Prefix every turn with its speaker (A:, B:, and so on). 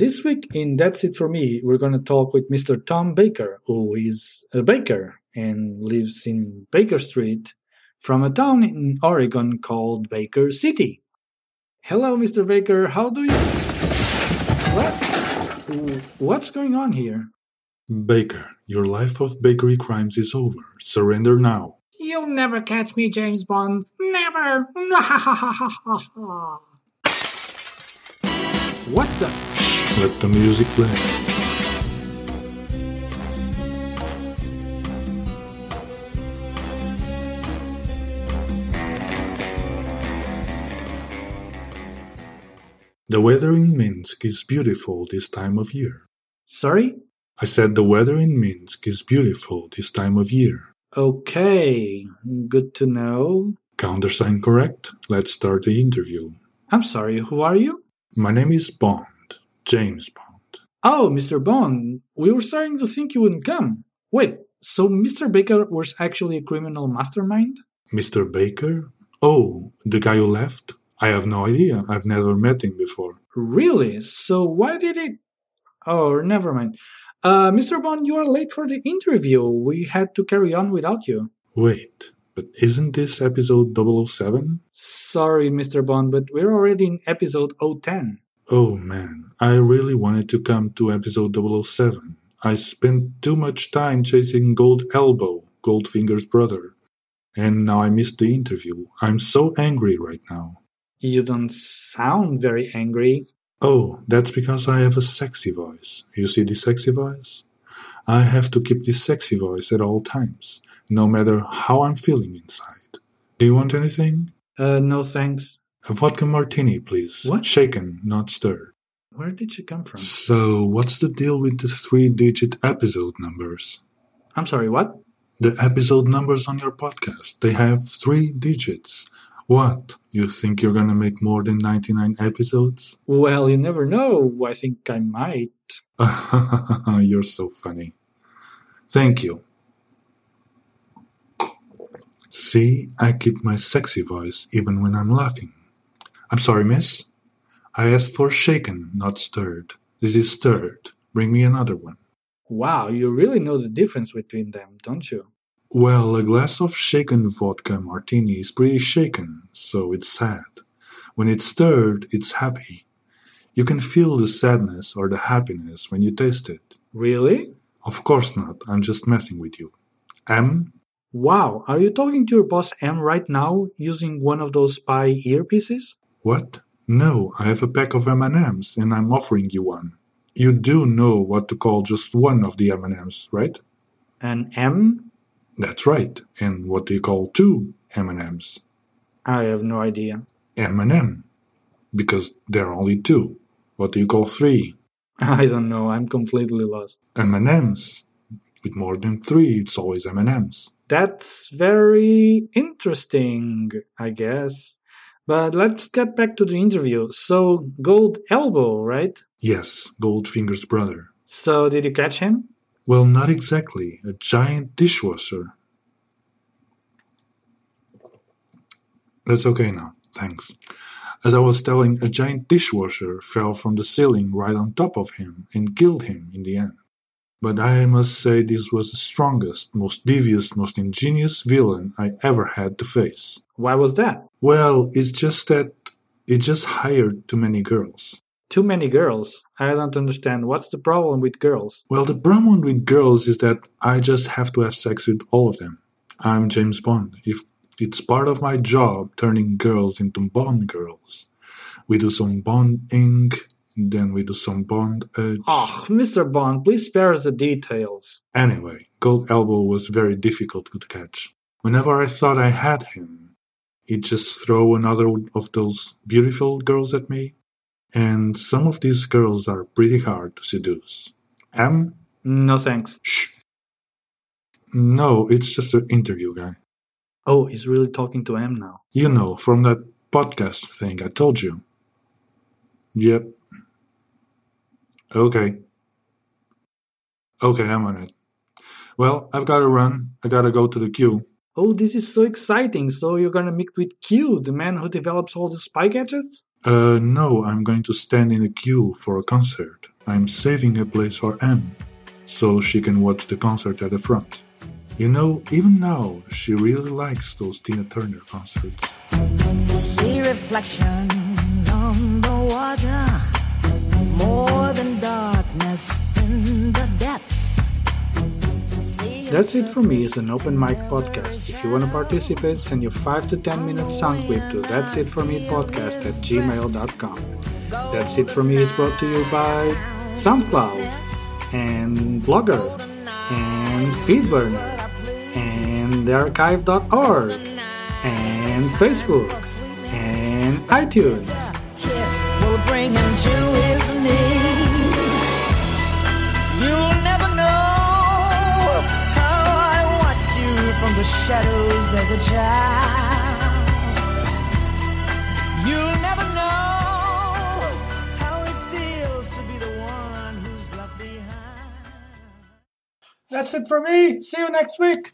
A: This week in That's It For Me, we're going to talk with Mr. Tom Baker, who is a baker and lives in Baker Street from a town in Oregon called Baker City. Hello, Mr. Baker. How do you. What? What's going on here?
B: Baker, your life of bakery crimes is over. Surrender now.
A: You'll never catch me, James Bond. Never. what the?
B: Let the music play. The weather in Minsk is beautiful this time of year.
A: Sorry?
B: I said the weather in Minsk is beautiful this time of year.
A: Okay, good to know.
B: Countersign correct? Let's start the interview.
A: I'm sorry, who are you?
B: My name is Bond, James Bond.
A: Oh, Mr. Bond, we were starting to think you wouldn't come. Wait, so Mr. Baker was actually a criminal mastermind?
B: Mr. Baker? Oh, the guy who left? I have no idea. I've never met him before.
A: Really? So why did it? Oh, never mind. Uh, Mr. Bond, you are late for the interview. We had to carry on without you.
B: Wait, but isn't this episode 007?
A: Sorry, Mr. Bond, but we're already in episode 010.
B: Oh man, I really wanted to come to episode 007. I spent too much time chasing Gold Elbow, Goldfinger's brother. And now I missed the interview. I'm so angry right now.
A: You don't sound very angry.
B: Oh, that's because I have a sexy voice. You see the sexy voice? I have to keep this sexy voice at all times, no matter how I'm feeling inside. Do you want anything?
A: Uh, no thanks.
B: A vodka martini, please.
A: What?
B: Shaken, not stirred.
A: Where did she come from?
B: So, what's the deal with the three digit episode numbers?
A: I'm sorry, what?
B: The episode numbers on your podcast, they have three digits. What? You think you're gonna make more than 99 episodes?
A: Well, you never know. I think I might.
B: you're so funny. Thank you. See, I keep my sexy voice even when I'm laughing. I'm sorry, miss. I asked for shaken, not stirred. This is stirred. Bring me another one.
A: Wow, you really know the difference between them, don't you?
B: Well, a glass of shaken vodka martini is pretty shaken, so it's sad. When it's stirred, it's happy. You can feel the sadness or the happiness when you taste it.
A: Really?
B: Of course not. I'm just messing with you. M?
A: Wow, are you talking to your boss M right now using one of those spy earpieces?
B: What? No, I have a pack of M&Ms and I'm offering you one. You do know what to call just one of the M&Ms, right?
A: An M?
B: That's right. And what do you call two M&Ms?
A: I have no idea.
B: M&M. Because there are only two. What do you call three?
A: I don't know. I'm completely lost.
B: M&Ms. With more than three, it's always M&Ms.
A: That's very interesting, I guess. But let's get back to the interview. So, Gold Elbow, right?
B: Yes, Goldfinger's brother.
A: So, did you catch him?
B: Well, not exactly. A giant dishwasher. That's okay now, thanks. As I was telling, a giant dishwasher fell from the ceiling right on top of him and killed him in the end. But I must say this was the strongest, most devious, most ingenious villain I ever had to face.
A: Why was that?
B: Well, it's just that it just hired too many girls.
A: Too many girls. I don't understand. What's the problem with girls?
B: Well, the problem with girls is that I just have to have sex with all of them. I'm James Bond. If it's part of my job turning girls into Bond girls. We do some Bond bonding, then we do some bond edge.
A: Ah, oh, Mr. Bond, please spare us the details.
B: Anyway, Gold Elbow was very difficult to catch. Whenever I thought I had him, he'd just throw another of those beautiful girls at me. And some of these girls are pretty hard to seduce. M?
A: No thanks.
B: Shh. No, it's just an interview guy.
A: Oh, he's really talking to M now.
B: You know, from that podcast thing I told you. Yep. Okay. Okay, I'm on it. Well, I've got to run. I gotta go to the queue.
A: Oh, this is so exciting. So you're gonna meet with Q, the man who develops all the spy gadgets?
B: Uh, no, I'm going to stand in a queue for a concert. I'm saving a place for Em, so she can watch the concert at the front. You know, even now, she really likes those Tina Turner concerts.
C: See reflections on the water, more than darkness in the depths.
A: That's It For Me is an open mic podcast. If you want to participate, send your 5 to 10 minute sound clip to That's It For Me podcast at gmail.com. That's It For Me is brought to you by SoundCloud and Blogger and Feedburner and thearchive.org and Facebook and iTunes.
C: Shadows as a child. You'll never know how it feels to be the one who's left behind.
A: That's it for me. See you next week.